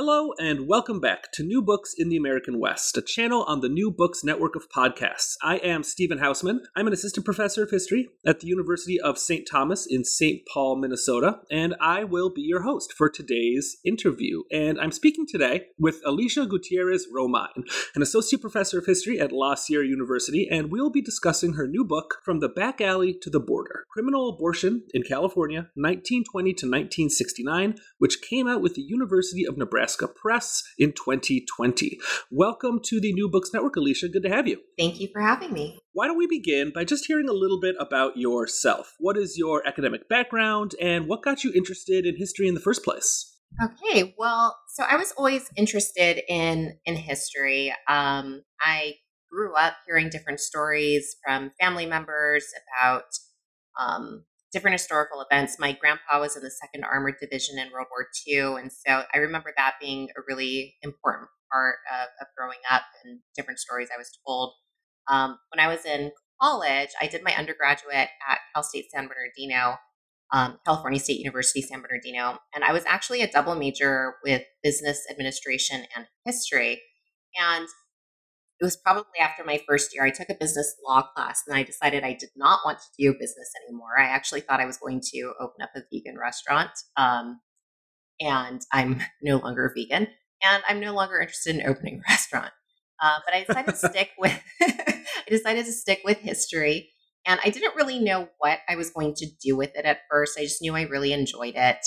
Hello, and welcome back to New Books in the American West, a channel on the New Books network of podcasts. I am Stephen Hausmann. I'm an assistant professor of history at the University of St. Thomas in St. Paul, Minnesota, and I will be your host for today's interview. And I'm speaking today with Alicia Gutierrez Romine, an associate professor of history at La Sierra University, and we'll be discussing her new book, From the Back Alley to the Border Criminal Abortion in California, 1920 to 1969, which came out with the University of Nebraska. Nebraska Press in 2020. Welcome to the New Books Network, Alicia. Good to have you. Thank you for having me. Why don't we begin by just hearing a little bit about yourself? What is your academic background and what got you interested in history in the first place? Okay, well, so I was always interested in in history. Um, I grew up hearing different stories from family members about um, different historical events. My grandpa was in the Second Armored Division in World War II, and so I remember that being a really important part of, of growing up and different stories I was told. Um, when I was in college, I did my undergraduate at Cal State San Bernardino, um, California State University San Bernardino, and I was actually a double major with business administration and history. And it was probably after my first year. I took a business law class and I decided I did not want to do business anymore. I actually thought I was going to open up a vegan restaurant. Um, and I'm no longer vegan and I'm no longer interested in opening a restaurant. Uh, but I decided to stick with I decided to stick with history. And I didn't really know what I was going to do with it at first. I just knew I really enjoyed it.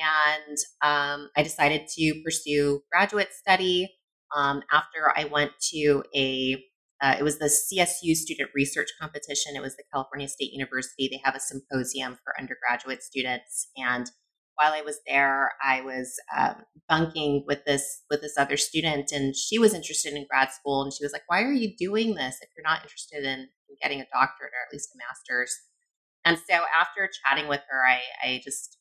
And um, I decided to pursue graduate study um, after I went to a uh, it was the CSU student research competition. It was the California State University. They have a symposium for undergraduate students, and while I was there, I was um, bunking with this with this other student, and she was interested in grad school, and she was like, "Why are you doing this if you're not interested in, in getting a doctorate or at least a master's?" And so after chatting with her, I, I just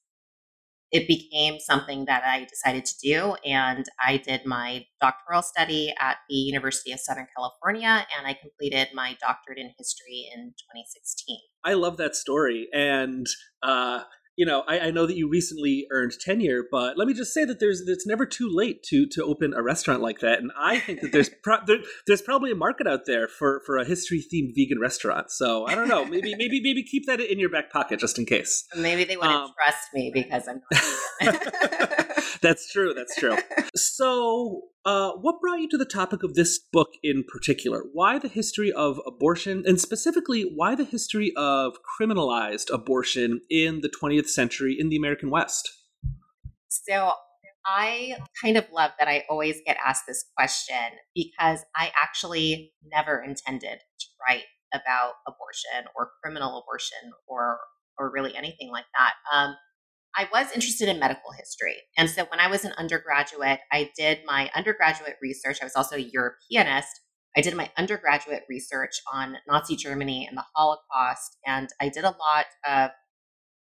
it became something that I decided to do. And I did my doctoral study at the University of Southern California, and I completed my doctorate in history in 2016. I love that story. And, uh, you know, I, I, know that you recently earned tenure, but let me just say that there's it's never too late to to open a restaurant like that, and I think that there's pro- there, there's probably a market out there for for a history themed vegan restaurant. So I don't know, maybe maybe maybe keep that in your back pocket just in case. Maybe they wouldn't um, trust me because I'm. Not That's true. That's true. So, uh, what brought you to the topic of this book in particular? Why the history of abortion, and specifically, why the history of criminalized abortion in the 20th century in the American West? So, I kind of love that I always get asked this question because I actually never intended to write about abortion or criminal abortion or or really anything like that. Um, I was interested in medical history. And so when I was an undergraduate, I did my undergraduate research. I was also a Europeanist. I did my undergraduate research on Nazi Germany and the Holocaust. And I did a lot of,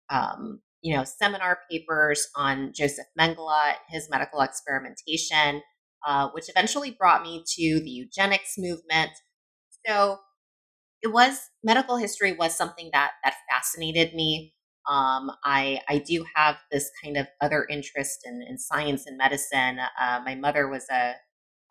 um, you know, seminar papers on Joseph Mengele his medical experimentation, uh, which eventually brought me to the eugenics movement. So it was medical history was something that that fascinated me. Um, I I do have this kind of other interest in, in science and medicine. Uh, my mother was a,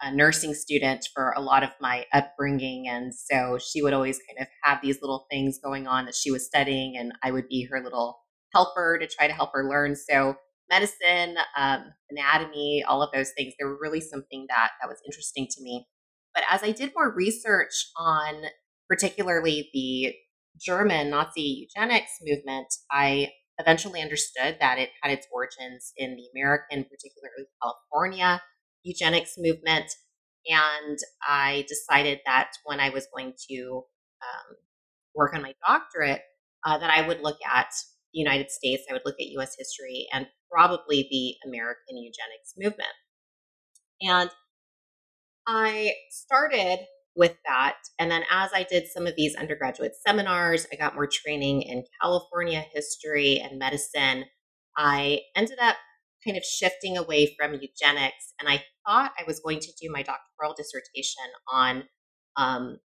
a nursing student for a lot of my upbringing, and so she would always kind of have these little things going on that she was studying, and I would be her little helper to try to help her learn. So medicine, um, anatomy, all of those things, they were really something that that was interesting to me. But as I did more research on particularly the German Nazi eugenics movement, I eventually understood that it had its origins in the American, particularly California, eugenics movement. And I decided that when I was going to um, work on my doctorate, uh, that I would look at the United States, I would look at US history and probably the American eugenics movement. And I started with that. And then as I did some of these undergraduate seminars, I got more training in California history and medicine. I ended up kind of shifting away from eugenics. And I thought I was going to do my doctoral dissertation on um,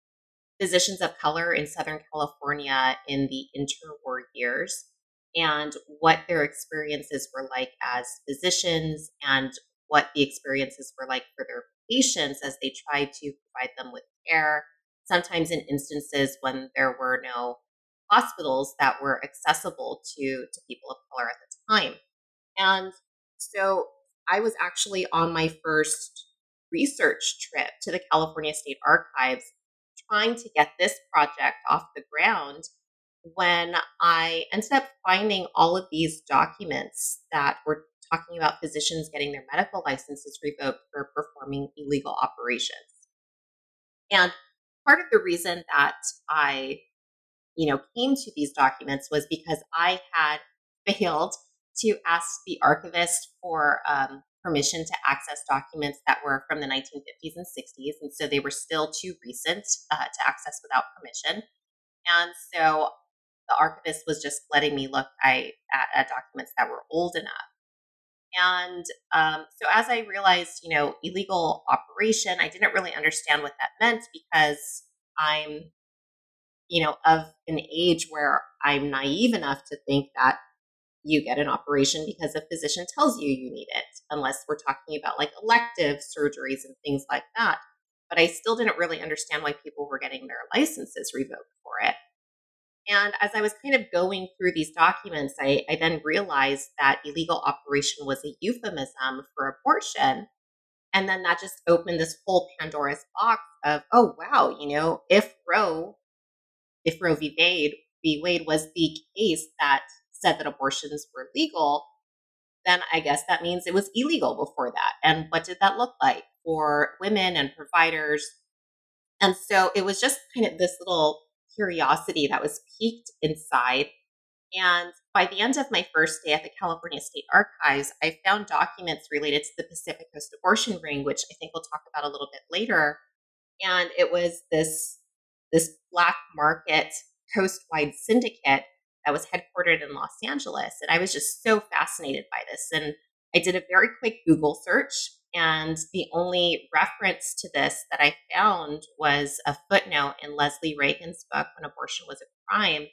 physicians of color in Southern California in the interwar years and what their experiences were like as physicians and what the experiences were like for their patients as they tried to provide them with care, sometimes in instances when there were no hospitals that were accessible to, to people of color at the time. And so I was actually on my first research trip to the California State Archives trying to get this project off the ground when I ended up finding all of these documents that were talking about physicians getting their medical licenses revoked for performing illegal operations. And part of the reason that I, you know, came to these documents was because I had failed to ask the archivist for um, permission to access documents that were from the 1950s and 60s. And so they were still too recent uh, to access without permission. And so the archivist was just letting me look at, at documents that were old enough. And um, so as I realized, you know, illegal operation, I didn't really understand what that meant because I'm, you know, of an age where I'm naive enough to think that you get an operation because a physician tells you you need it, unless we're talking about like elective surgeries and things like that. But I still didn't really understand why people were getting their licenses revoked. And as I was kind of going through these documents, I, I then realized that illegal operation was a euphemism for abortion. And then that just opened this whole Pandora's box of, oh, wow, you know, if Roe, if Roe v. Wade, v. Wade was the case that said that abortions were legal, then I guess that means it was illegal before that. And what did that look like for women and providers? And so it was just kind of this little curiosity that was piqued inside. And by the end of my first day at the California State Archives, I found documents related to the Pacific Coast abortion ring, which I think we'll talk about a little bit later. And it was this, this black market coast-wide syndicate that was headquartered in Los Angeles. And I was just so fascinated by this. And I did a very quick Google search and the only reference to this that I found was a footnote in Leslie Reagan's book, When Abortion Was a Crime.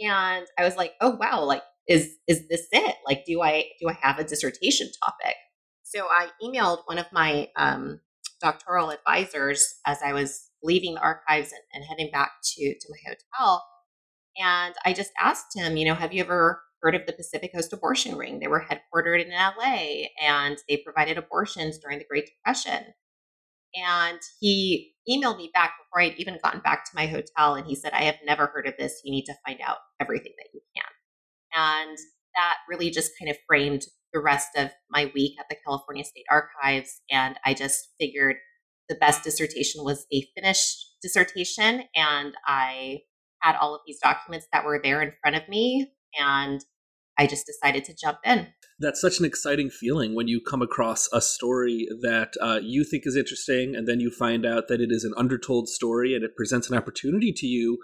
And I was like, oh wow, like is is this it? Like, do I do I have a dissertation topic? So I emailed one of my um, doctoral advisors as I was leaving the archives and, and heading back to to my hotel. And I just asked him, you know, have you ever heard of the Pacific Coast Abortion Ring. They were headquartered in LA and they provided abortions during the Great Depression. And he emailed me back before I'd even gotten back to my hotel and he said, I have never heard of this. You need to find out everything that you can. And that really just kind of framed the rest of my week at the California State Archives. And I just figured the best dissertation was a finished dissertation. And I had all of these documents that were there in front of me. And I just decided to jump in. That's such an exciting feeling when you come across a story that uh, you think is interesting, and then you find out that it is an undertold story, and it presents an opportunity to you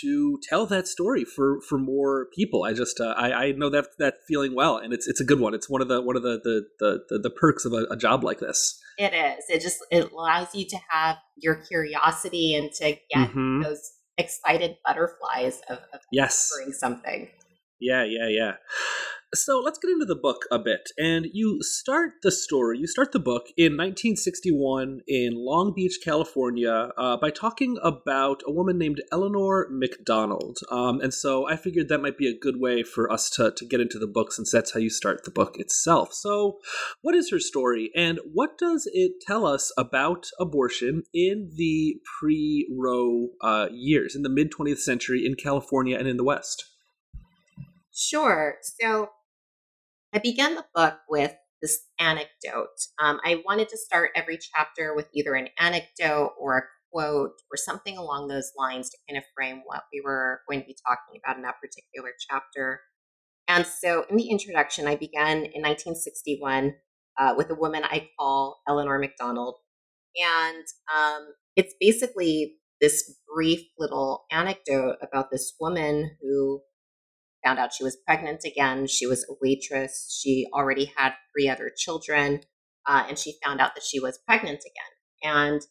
to tell that story for for more people. I just uh, I, I know that that feeling well, and it's it's a good one. It's one of the one of the the the, the, perks of a, a job like this. It is. It just it allows you to have your curiosity and to get mm-hmm. those excited butterflies of, of yes. something. Yeah, yeah, yeah. So let's get into the book a bit. And you start the story, you start the book in 1961 in Long Beach, California, uh, by talking about a woman named Eleanor McDonald. Um, and so I figured that might be a good way for us to, to get into the book since that's how you start the book itself. So, what is her story, and what does it tell us about abortion in the pre Roe uh, years, in the mid 20th century in California and in the West? Sure. So I began the book with this anecdote. Um, I wanted to start every chapter with either an anecdote or a quote or something along those lines to kind of frame what we were going to be talking about in that particular chapter. And so in the introduction, I began in 1961 uh, with a woman I call Eleanor McDonald. And um, it's basically this brief little anecdote about this woman who found out she was pregnant again. She was a waitress. She already had three other children, uh, and she found out that she was pregnant again. And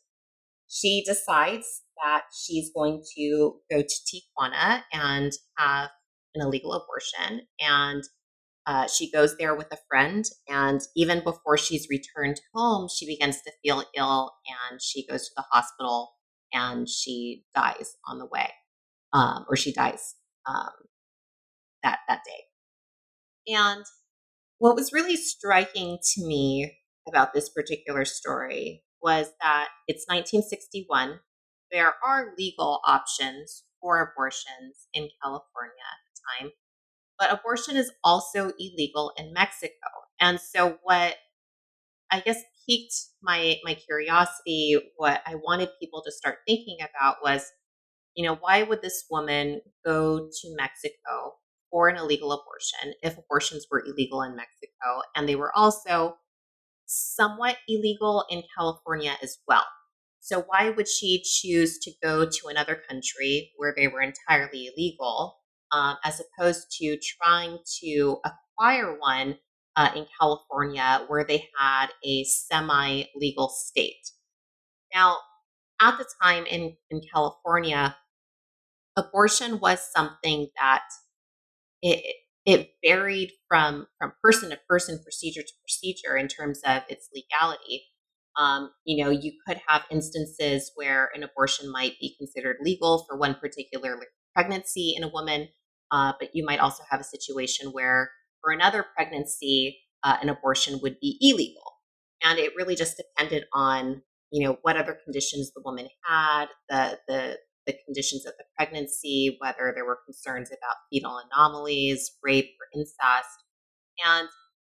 she decides that she's going to go to Tijuana and have an illegal abortion. And uh, she goes there with a friend. And even before she's returned home, she begins to feel ill and she goes to the hospital and she dies on the way, um, or she dies um, that that day. And what was really striking to me about this particular story was that it's 1961. There are legal options for abortions in California at the time, but abortion is also illegal in Mexico. And so, what I guess piqued my my curiosity, what I wanted people to start thinking about was, you know, why would this woman go to Mexico for an illegal abortion if abortions were illegal in Mexico and they were also somewhat illegal in California as well. So, why would she choose to go to another country where they were entirely illegal um, as opposed to trying to acquire one uh, in California where they had a semi legal state? Now, at the time in, in California, abortion was something that it, it varied from from person to person, procedure to procedure in terms of its legality. Um, you know, you could have instances where an abortion might be considered legal for one particular pregnancy in a woman, uh, but you might also have a situation where for another pregnancy, uh, an abortion would be illegal. And it really just depended on, you know, what other conditions the woman had, the the the conditions of the pregnancy, whether there were concerns about fetal anomalies, rape, or incest. And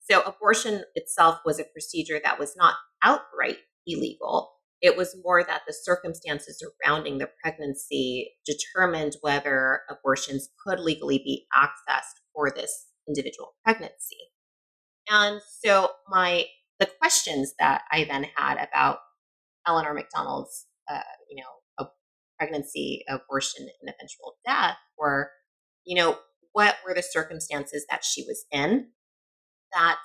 so abortion itself was a procedure that was not outright illegal. It was more that the circumstances surrounding the pregnancy determined whether abortions could legally be accessed for this individual pregnancy. And so my the questions that I then had about Eleanor McDonald's, uh, you know, pregnancy, abortion, and eventual death were, you know, what were the circumstances that she was in that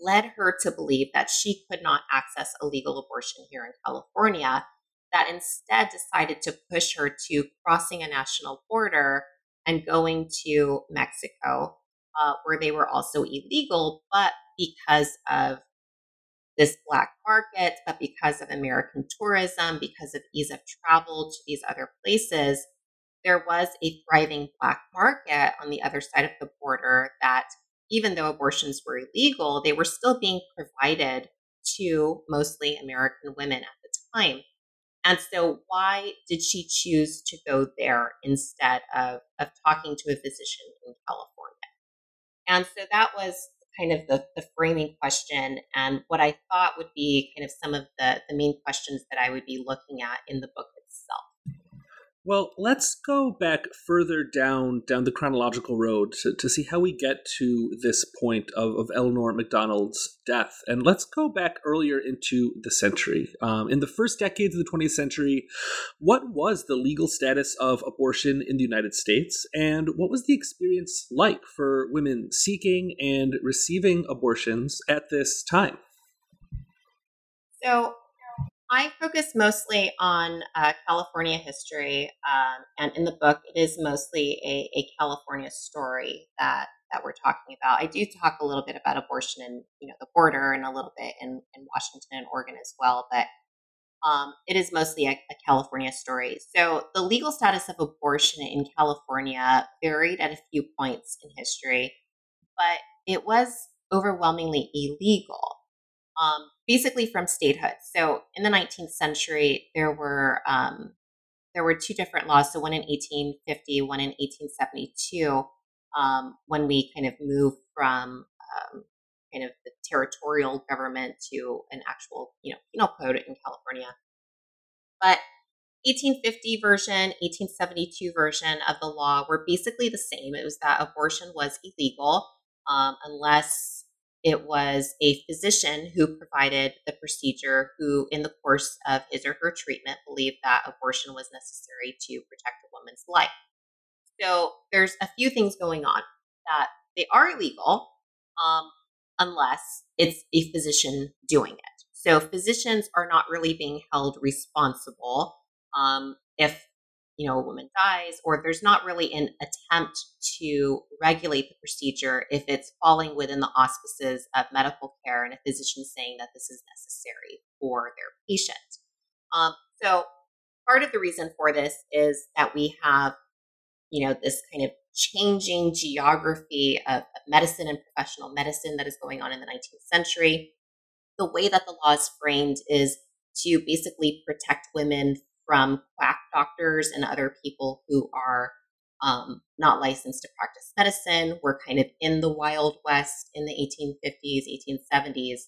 led her to believe that she could not access a legal abortion here in California, that instead decided to push her to crossing a national border and going to Mexico, uh, where they were also illegal, but because of this black market, but because of American tourism, because of ease of travel to these other places, there was a thriving black market on the other side of the border that even though abortions were illegal, they were still being provided to mostly American women at the time. And so, why did she choose to go there instead of, of talking to a physician in California? And so, that was kind of the, the framing question and what I thought would be kind of some of the, the main questions that I would be looking at in the book itself. Well, let's go back further down down the chronological road to, to see how we get to this point of, of Eleanor McDonald's death. And let's go back earlier into the century. Um, in the first decades of the 20th century, what was the legal status of abortion in the United States? And what was the experience like for women seeking and receiving abortions at this time? So, I focus mostly on uh, California history, um, and in the book, it is mostly a, a, California story that that we're talking about. I do talk a little bit about abortion and you know the border, and a little bit in, in Washington and Oregon as well, but um, it is mostly a, a, California story. So the legal status of abortion in California varied at a few points in history, but it was overwhelmingly illegal. Um, basically from statehood. So in the 19th century, there were um, there were two different laws. So one in 1850, one in 1872. Um, when we kind of moved from um, kind of the territorial government to an actual, you know, penal code in California. But 1850 version, 1872 version of the law were basically the same. It was that abortion was illegal um, unless it was a physician who provided the procedure who, in the course of his or her treatment, believed that abortion was necessary to protect a woman's life. So there's a few things going on that they are illegal um, unless it's a physician doing it. So physicians are not really being held responsible um, if you know a woman dies, or there's not really an attempt to regulate the procedure if it's falling within the auspices of medical care and a physician saying that this is necessary for their patient. Um, so part of the reason for this is that we have you know this kind of changing geography of, medicine and professional medicine that is going on in the 19th century. The way that the law is framed is to basically protect women from quack doctors and other people who are um, not licensed to practice medicine. We're kind of in the Wild West in the 1850s, 1870s,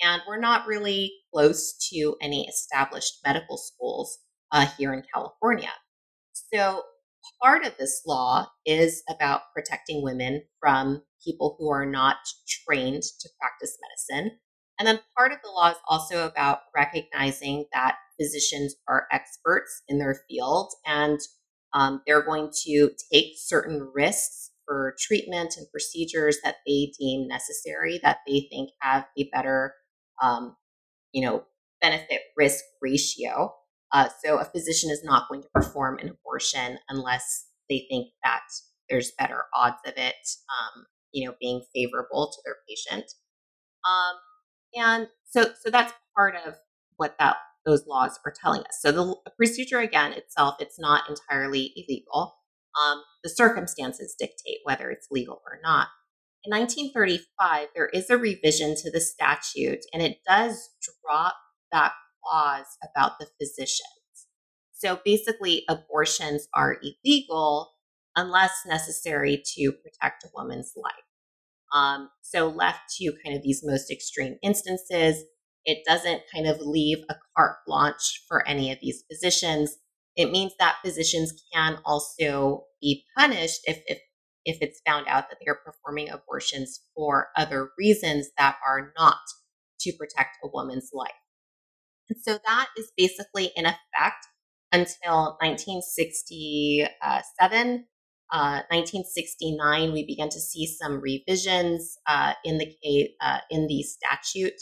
and we're not really close to any established medical schools uh, here in California. So part of this law is about protecting women from people who are not trained to practice medicine. And then part of the law is also about recognizing that physicians are experts in their field and um, they're going to take certain risks for treatment and procedures that they deem necessary, that they think have a better, um, you know, benefit risk ratio. Uh, so a physician is not going to perform an abortion unless they think that there's better odds of it, um, you know, being favorable to their patient. Um, and so, so that's part of what that those laws are telling us. So the procedure again itself, it's not entirely illegal. Um, the circumstances dictate whether it's legal or not. In 1935, there is a revision to the statute, and it does drop that clause about the physicians. So basically, abortions are illegal unless necessary to protect a woman's life. Um, so, left to kind of these most extreme instances, it doesn't kind of leave a carte blanche for any of these physicians. It means that physicians can also be punished if, if, if it's found out that they're performing abortions for other reasons that are not to protect a woman's life. And so that is basically in effect until 1967. Uh, 1969, we began to see some revisions uh, in the uh, in the statute.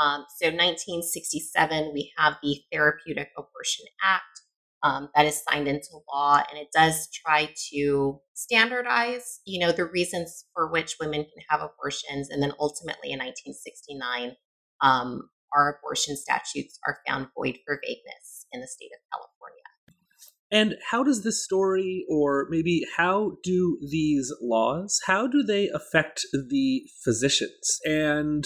Um, so 1967, we have the Therapeutic Abortion Act um, that is signed into law, and it does try to standardize, you know, the reasons for which women can have abortions, and then ultimately in 1969, um, our abortion statutes are found void for vagueness in the state of California. And how does this story, or maybe how do these laws, how do they affect the physicians? And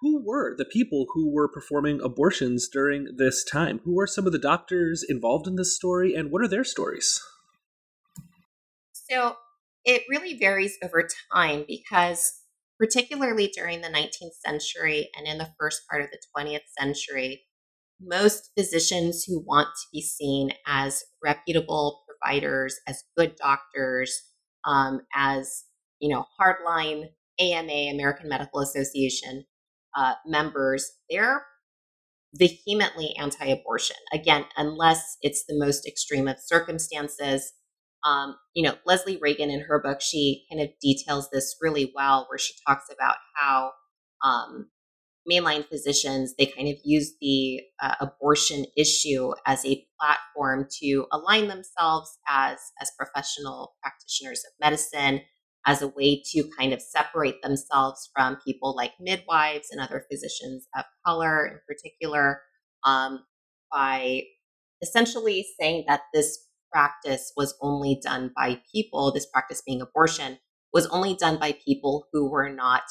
who were the people who were performing abortions during this time? Who are some of the doctors involved in this story, and what are their stories? So it really varies over time because particularly during the 19th century and in the first part of the 20th century, most physicians who want to be seen as reputable providers, as good doctors, um, as you know, hardline AMA, American Medical Association uh, members, they're vehemently anti-abortion. Again, unless it's the most extreme of circumstances, um, you know, Leslie Reagan in her book, she kind of details this really well, where she talks about how um, mainline physicians they kind of use the uh, abortion issue as a platform to align themselves as as professional practitioners of medicine as a way to kind of separate themselves from people like midwives and other physicians of color in particular um, by essentially saying that this practice was only done by people, this practice being abortion, was only done by people who were not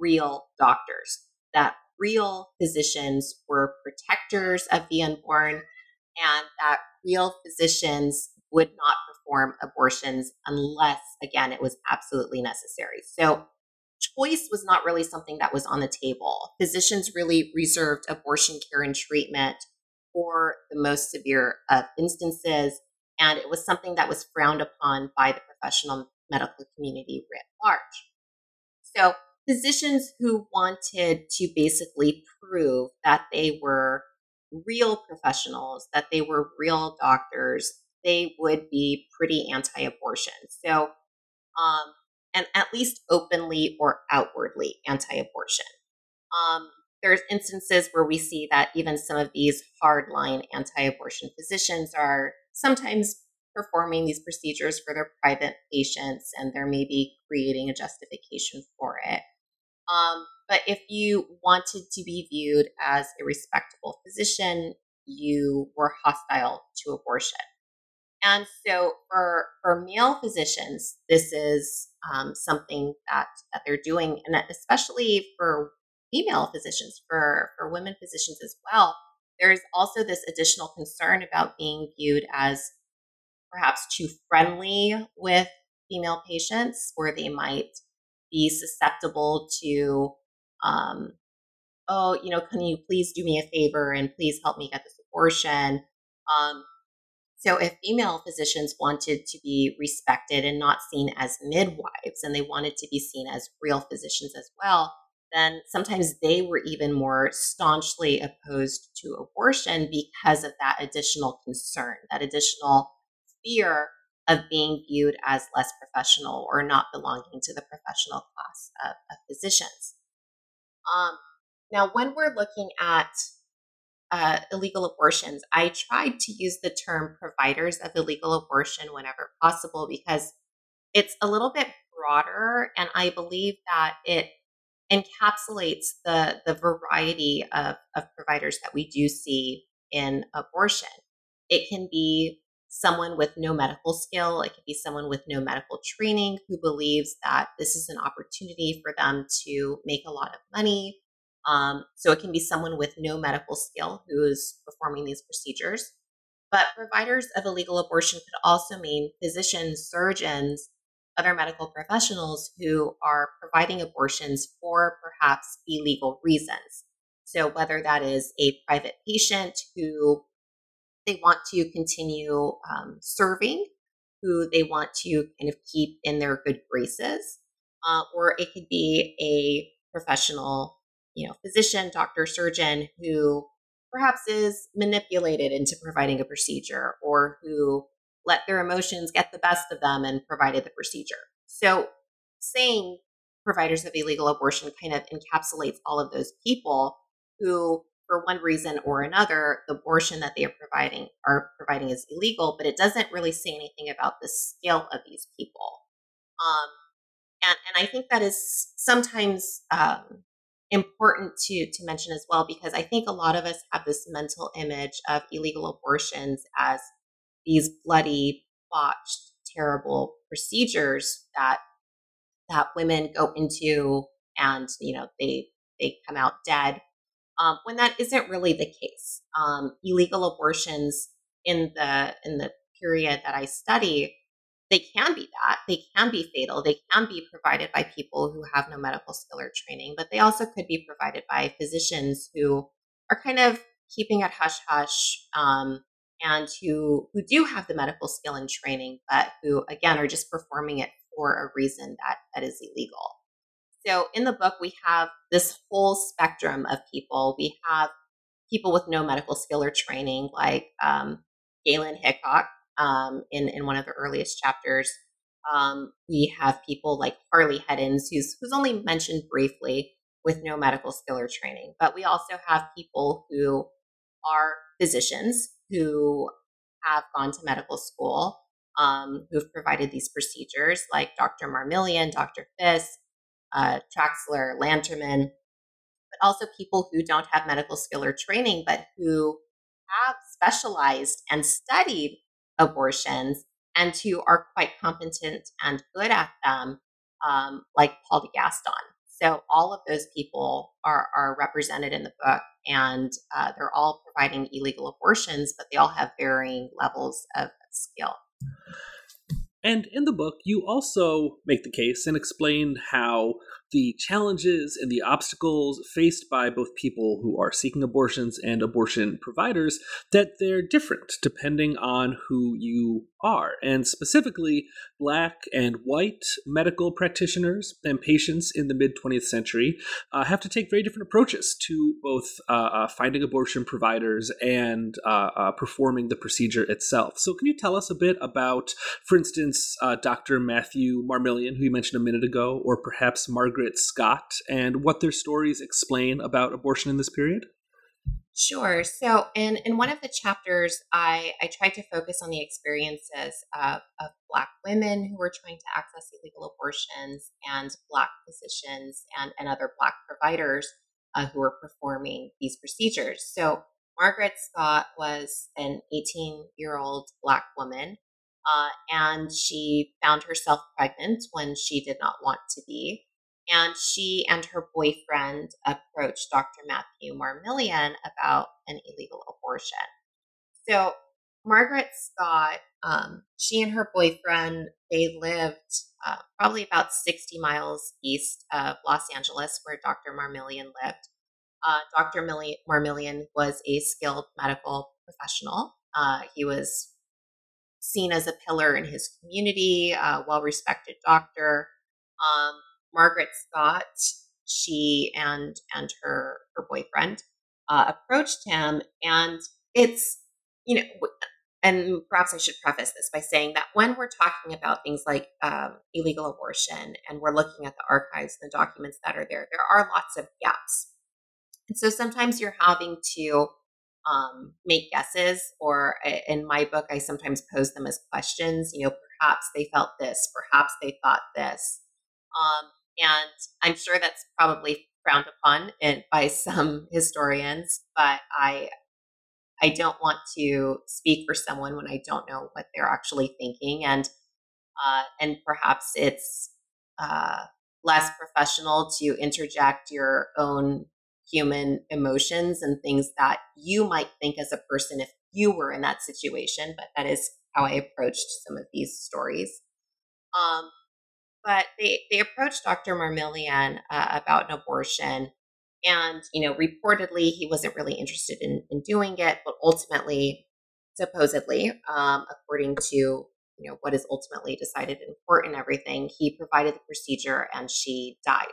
real doctors, that real physicians were protectors of the unborn, and that real physicians would not perform abortions unless, again, it was absolutely necessary. So, choice was not really something that was on the table. Physicians really reserved abortion care and treatment for the most severe of instances and it was something that was frowned upon by the professional medical community writ large. So physicians who wanted to basically prove that they were real professionals, that they were real doctors, they would be pretty anti abortion. So, um, and at least openly or outwardly anti abortion. Um, there's instances where we see that even some of these hardline anti abortion physicians are sometimes performing these procedures for their private patients and they're maybe creating a justification for it. Um, but if you wanted to be viewed as a respectable physician, you were hostile to abortion. And so for, for male physicians, this is um, something that, that they're doing, and especially for female physicians, for, for women physicians as well, there's also this additional concern about being viewed as perhaps too friendly with female patients, where they might be susceptible to, um, oh, you know, can you please do me a favor and please help me get this abortion? Um, so, if female physicians wanted to be respected and not seen as midwives, and they wanted to be seen as real physicians as well, then sometimes they were even more staunchly opposed to abortion because of that additional concern, that additional fear of being viewed as less professional or not belonging to the professional class of, of physicians. Um, now, when we're looking at uh, illegal abortions, I tried to use the term providers of illegal abortion whenever possible because it's a little bit broader, and I believe that it encapsulates the the variety of, of providers that we do see in abortion. It can be someone with no medical skill. It could be someone with no medical training who believes that this is an opportunity for them to make a lot of money. Um, so it can be someone with no medical skill who is performing these procedures. But providers of illegal abortion could also mean physicians, surgeons, other medical professionals who are providing abortions for perhaps illegal reasons. So, whether that is a private patient who they want to continue um, serving, who they want to kind of keep in their good graces, uh, or it could be a professional, you know, physician, doctor, surgeon who perhaps is manipulated into providing a procedure or who let their emotions get the best of them and provided the procedure. So saying providers of illegal abortion kind of encapsulates all of those people who for one reason or another, the abortion that they are providing are providing is illegal, but it doesn't really say anything about the scale of these people. Um, and, and I think that is sometimes um, important to to mention as well because I think a lot of us have this mental image of illegal abortions as these bloody, botched, terrible procedures that that women go into, and you know they they come out dead um, when that isn't really the case. Um, illegal abortions in the in the period that I study, they can be that. They can be fatal. They can be provided by people who have no medical skill or training, but they also could be provided by physicians who are kind of keeping it hush hush um, and who who do have the medical skill and training, but who again are just performing it for a reason that that is illegal. So in the book, we have this whole spectrum of people. We have people with no medical skill or training, like um, Galen Hickok um, in, in one of the earliest chapters. Um, we have people like Harley Heddens, who's, who's only mentioned briefly with no medical skill or training. But we also have people who are physicians who have gone to medical school, um, who've provided these procedures, like Dr. Marmillion, Dr. Fisk, uh, Traxler, Lanterman, but also people who don't have medical skill or training, but who have specialized and studied abortions and who are quite competent and good at them, um, like Paul de Gaston. So all of those people are, are represented in the book, and uh, they're all providing illegal abortions, but they all have varying levels of skill. And in the book, you also make the case and explain how the challenges and the obstacles faced by both people who are seeking abortions and abortion providers, that they're different depending on who you are. And specifically, black and white medical practitioners and patients in the mid 20th century uh, have to take very different approaches to both uh, uh, finding abortion providers and uh, uh, performing the procedure itself. So, can you tell us a bit about, for instance, Dr. Matthew Marmillion, who you mentioned a minute ago, or perhaps Margaret Scott, and what their stories explain about abortion in this period? Sure. So, in, in one of the chapters, I, I tried to focus on the experiences of, of Black women who were trying to access illegal abortions and Black physicians and, and other Black providers uh, who were performing these procedures. So, Margaret Scott was an 18 year old Black woman, uh, and she found herself pregnant when she did not want to be. And she and her boyfriend approached Dr. Matthew Marmillion about an illegal abortion. So, Margaret Scott, um, she and her boyfriend, they lived uh, probably about 60 miles east of Los Angeles, where Dr. Marmillion lived. Uh, Dr. Marmillion was a skilled medical professional. Uh, he was seen as a pillar in his community, a well respected doctor. Um, Margaret Scott, she and and her her boyfriend uh, approached him, and it's you know, and perhaps I should preface this by saying that when we're talking about things like um, illegal abortion and we're looking at the archives and the documents that are there, there are lots of gaps, and so sometimes you're having to um, make guesses, or in my book, I sometimes pose them as questions. You know, perhaps they felt this, perhaps they thought this. Um, and I'm sure that's probably frowned upon by some historians, but I I don't want to speak for someone when I don't know what they're actually thinking, and uh, and perhaps it's uh, less professional to interject your own human emotions and things that you might think as a person if you were in that situation. But that is how I approached some of these stories. Um, but they, they approached Dr. Marmillion uh, about an abortion. And, you know, reportedly he wasn't really interested in, in doing it, but ultimately, supposedly, um, according to, you know, what is ultimately decided in court and everything, he provided the procedure and she died.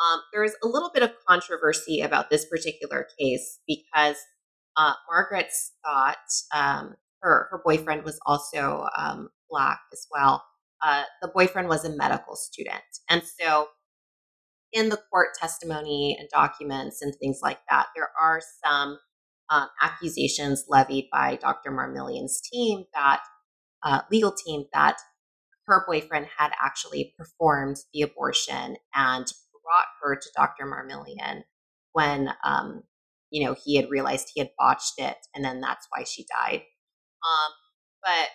Um, there's a little bit of controversy about this particular case because uh, Margaret Scott, um, her, her boyfriend was also um, Black as well uh, the boyfriend was a medical student. And so in the court testimony and documents and things like that, there are some um, accusations levied by Dr. Marmillion's team that uh, legal team that her boyfriend had actually performed the abortion and brought her to Dr. Marmillion when um, you know he had realized he had botched it, and then that's why she died. Um, but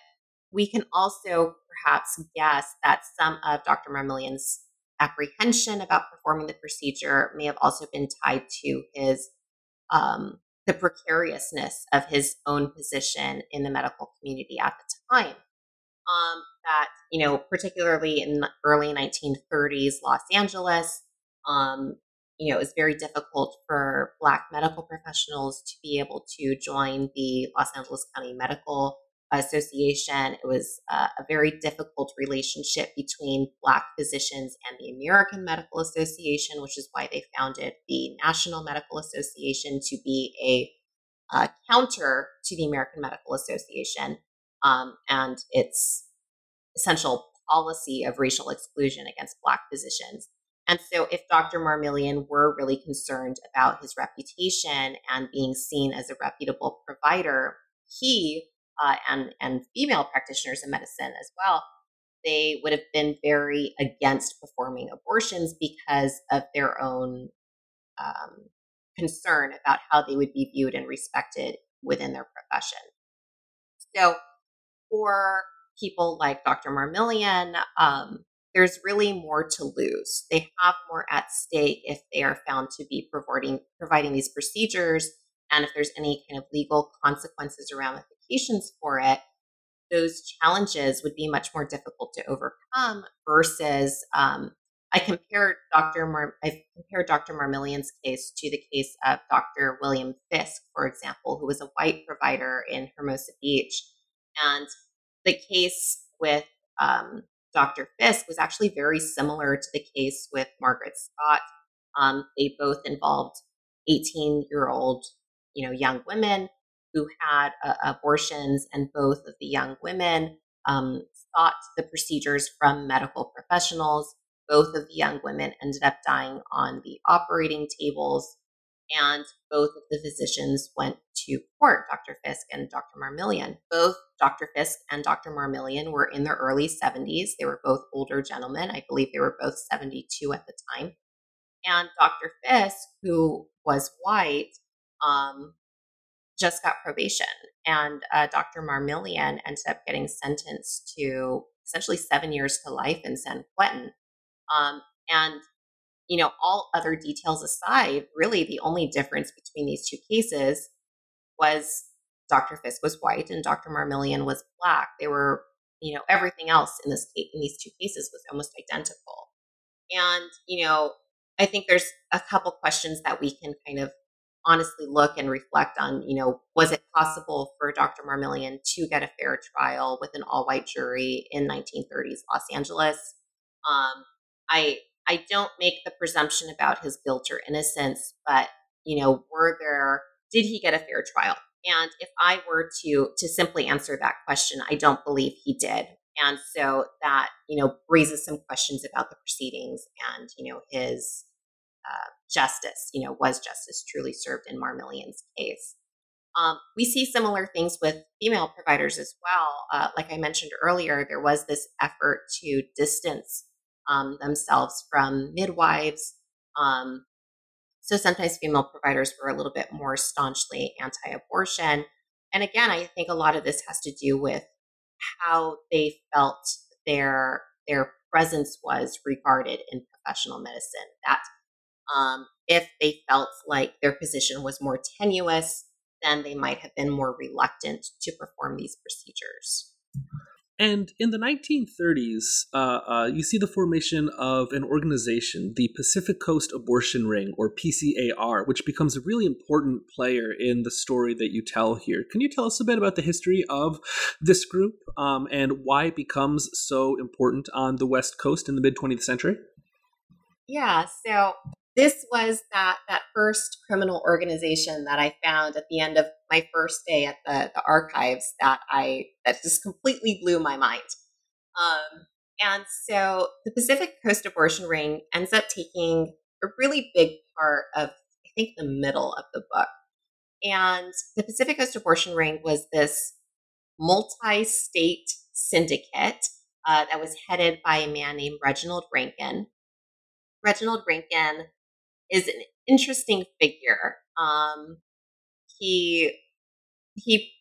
we can also perhaps guess that some of Dr. Marmillion's apprehension about performing the procedure may have also been tied to his um, the precariousness of his own position in the medical community at the time. Um, that you know, particularly in the early 1930s Los Angeles, um, you know, it was very difficult for Black medical professionals to be able to join the Los Angeles County Medical Association. It was uh, a very difficult relationship between Black physicians and the American Medical Association, which is why they founded the National Medical Association to be a counter to the American Medical Association um, and its essential policy of racial exclusion against Black physicians. And so, if Dr. Marmillion were really concerned about his reputation and being seen as a reputable provider, he uh, and and female practitioners in medicine as well, they would have been very against performing abortions because of their own um, concern about how they would be viewed and respected within their profession. So, for people like Dr. Marmillion, um, there's really more to lose. They have more at stake if they are found to be providing providing these procedures, and if there's any kind of legal consequences around for it, those challenges would be much more difficult to overcome versus um, I compared Dr. Mar- I compared Dr. Marmillion's case to the case of Dr. William Fisk, for example, who was a white provider in Hermosa Beach, and the case with um, Dr. Fisk was actually very similar to the case with Margaret Scott. Um, they both involved 18 year old, you know, young women who had uh, abortions, and both of the young women um, sought the procedures from medical professionals. Both of the young women ended up dying on the operating tables, and both of the physicians went to court, Dr. Fisk and Dr. Marmillion. Both Dr. Fisk and Dr. Marmillion were in their early 70s. They were both older gentlemen. I believe they were both 72 at the time. And Dr. Fisk, who was white, um, just got probation. And uh, Dr. Marmillion ended up getting sentenced to essentially seven years to life in San Quentin. Um, and, you know, all other details aside, really the only difference between these two cases was Dr. Fisk was white and Dr. Marmillion was black. They were, you know, everything else in this case, in these two cases was almost identical. And, you know, I think there's a couple questions that we can kind of honestly look and reflect on, you know, was it possible for Dr. Marmillion to get a fair trial with an all-white jury in 1930s Los Angeles? Um, I I don't make the presumption about his guilt or innocence, but you know, were there did he get a fair trial? And if I were to to simply answer that question, I don't believe he did. And so that, you know, raises some questions about the proceedings and, you know, his uh, justice, you know, was justice truly served in Marmillion's case. Um, we see similar things with female providers as well. Uh, like I mentioned earlier, there was this effort to distance um, themselves from midwives. Um, so sometimes female providers were a little bit more staunchly anti abortion. And again, I think a lot of this has to do with how they felt their their presence was regarded in professional medicine. That um, if they felt like their position was more tenuous, then they might have been more reluctant to perform these procedures. And in the 1930s, uh, uh, you see the formation of an organization, the Pacific Coast Abortion Ring, or PCAR, which becomes a really important player in the story that you tell here. Can you tell us a bit about the history of this group um, and why it becomes so important on the West Coast in the mid 20th century? Yeah, so this was that that first criminal organization that I found at the end of my first day at the, the archives that I that just completely blew my mind. Um, and so the Pacific Coast Abortion Ring ends up taking a really big part of I think the middle of the book. And the Pacific Coast Abortion Ring was this multi-state syndicate uh, that was headed by a man named Reginald Rankin. Reginald Rankin is an interesting figure. Um, he he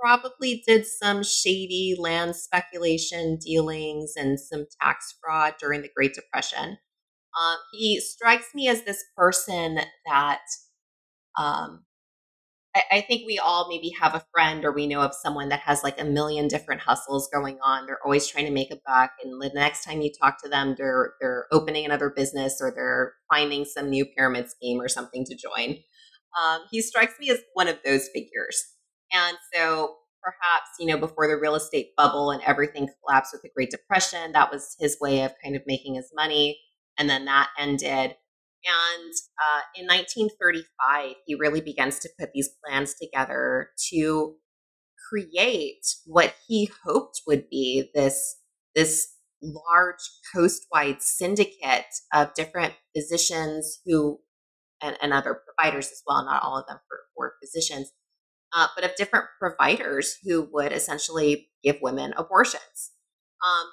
probably did some shady land speculation dealings and some tax fraud during the Great Depression. Um, he strikes me as this person that um, I, I, think we all maybe have a friend or we know of someone that has like a million different hustles going on. They're always trying to make a buck, and the next time you talk to them, they're they're opening another business or they're finding some new pyramid scheme or something to join. Um, he strikes me as one of those figures, and so perhaps you know before the real estate bubble and everything collapsed with the Great Depression, that was his way of kind of making his money, and then that ended and uh, in 1935, he really begins to put these plans together to create what he hoped would be this, this large coastwide syndicate of different physicians who, and, and other providers as well, not all of them for physicians, uh, but of different providers who would essentially give women abortions. Um,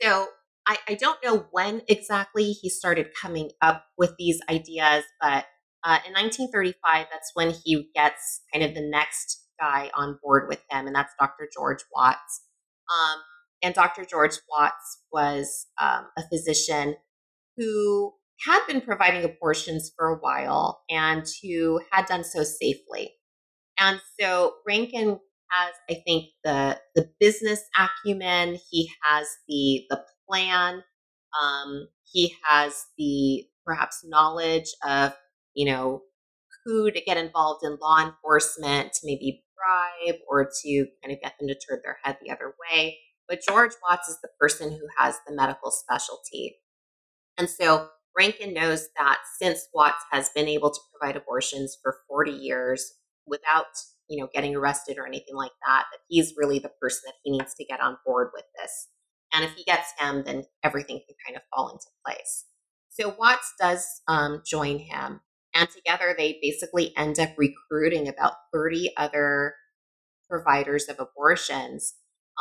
so I, I don't know when exactly he started coming up with these ideas, but uh, in 1935, that's when he gets kind of the next guy on board with him, and that's Dr. George Watts. Um, and Dr. George Watts was um, a physician who had been providing abortions for a while and who had done so safely. And so Rankin has, I think, the the business acumen. He has the the plan. Um, he has the perhaps knowledge of, you know, who to get involved in law enforcement, to maybe bribe or to kind of get them to turn their head the other way. But George Watts is the person who has the medical specialty. And so Rankin knows that since Watts has been able to provide abortions for 40 years without, you know, getting arrested or anything like that, that he's really the person that he needs to get on board with this. And if he gets him, then everything can kind of fall into place. So Watts does um, join him, and together they basically end up recruiting about 30 other providers of abortions.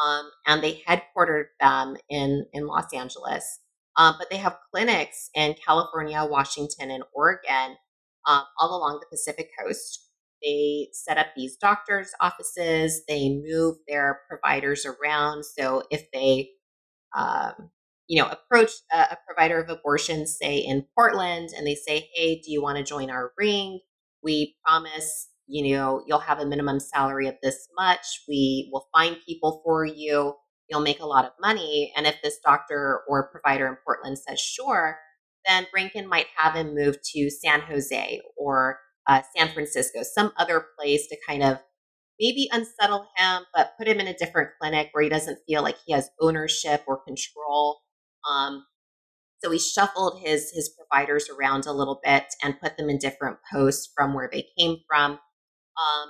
Um, and they headquartered them in, in Los Angeles. Um, but they have clinics in California, Washington, and Oregon um, all along the Pacific coast. They set up these doctors' offices. They move their providers around. So if they, um, you know, approach a, a provider of abortion, say in Portland, and they say, "Hey, do you want to join our ring? We promise, you know, you'll have a minimum salary of this much. We will find people for you." you'll make a lot of money. And if this doctor or provider in Portland says sure, then Rankin might have him move to San Jose or uh, San Francisco, some other place to kind of maybe unsettle him, but put him in a different clinic where he doesn't feel like he has ownership or control. Um, so he shuffled his his providers around a little bit and put them in different posts from where they came from. Um,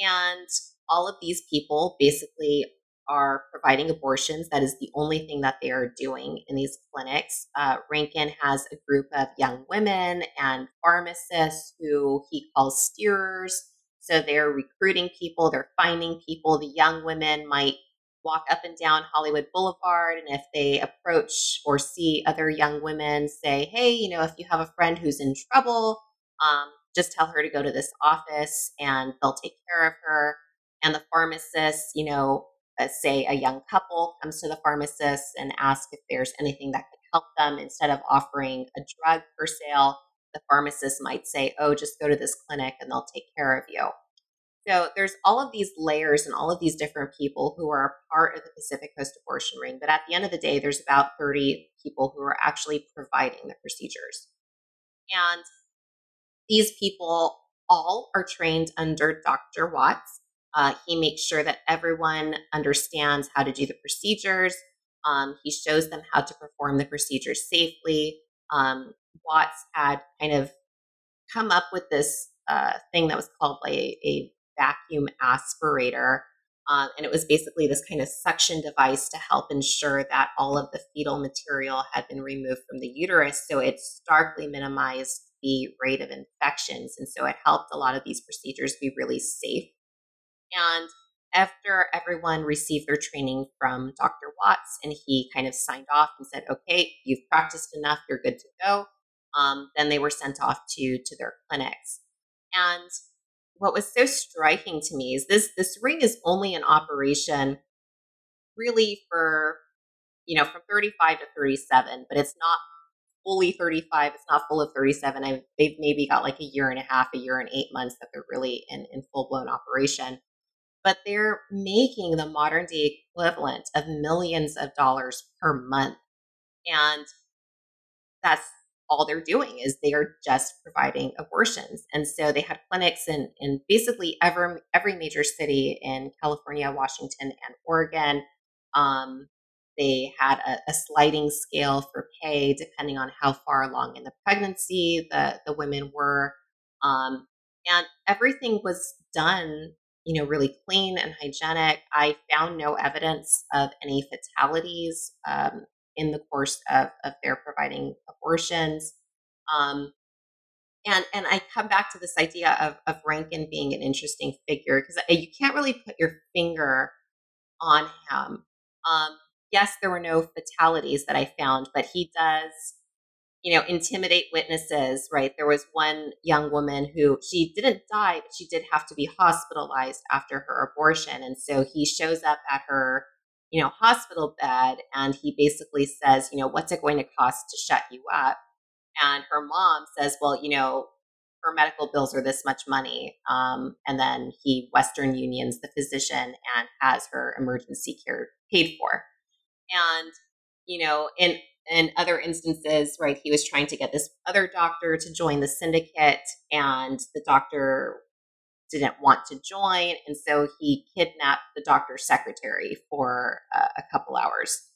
and all of these people basically are providing abortions. That is the only thing that they are doing in these clinics. Uh, Rankin has a group of young women and pharmacists who he calls steerers. So they're recruiting people, they're finding people. The young women might walk up and down Hollywood Boulevard. And if they approach or see other young women, say, hey, you know, if you have a friend who's in trouble, um, just tell her to go to this office and they'll take care of her. And the pharmacist, you know, uh, say a young couple comes to the pharmacist and asks if there's anything that could help them instead of offering a drug for sale the pharmacist might say oh just go to this clinic and they'll take care of you so there's all of these layers and all of these different people who are part of the pacific coast abortion ring but at the end of the day there's about 30 people who are actually providing the procedures and these people all are trained under dr watts uh, he makes sure that everyone understands how to do the procedures. Um, he shows them how to perform the procedures safely. Um, Watts had kind of come up with this uh, thing that was called a, a vacuum aspirator. Um, and it was basically this kind of suction device to help ensure that all of the fetal material had been removed from the uterus. So it starkly minimized the rate of infections. And so it helped a lot of these procedures be really safe and after everyone received their training from Dr. Watts and he kind of signed off and said, okay, you've practiced enough, you're good to go. Um, then they were sent off to, to their clinics. And what was so striking to me is this, this ring is only in operation really for, you know, from 35 to 37, but it's not fully 35. It's not full of 37. I've, they've maybe got like a year and a half, a year and eight months that they're really in, in full blown operation but they're making the modern day equivalent of millions of dollars per month. And that's all they're doing is they are just providing abortions. And so they had clinics in, in basically every, every major city in California, Washington, and Oregon. Um, they had a, a, sliding scale for pay depending on how far along in the pregnancy the, the women were. Um, and everything was done you know, really clean and hygienic. I found no evidence of any fatalities um, in the course of, of their providing abortions. Um, and and I come back to this idea of, of Rankin being an interesting figure because you can't really put your finger on him. Um, yes, there were no fatalities that I found, but he does you know, intimidate witnesses, right? There was one young woman who she didn't die, but she did have to be hospitalized after her abortion. And so he shows up at her, you know, hospital bed and he basically says, you know, what's it going to cost to shut you up? And her mom says, well, you know, her medical bills are this much money. Um, and then he Western Unions the physician and has her emergency care paid for. And, you know, in in other instances, right, he was trying to get this other doctor to join the syndicate, and the doctor didn't want to join. And so he kidnapped the doctor's secretary for uh, a couple hours.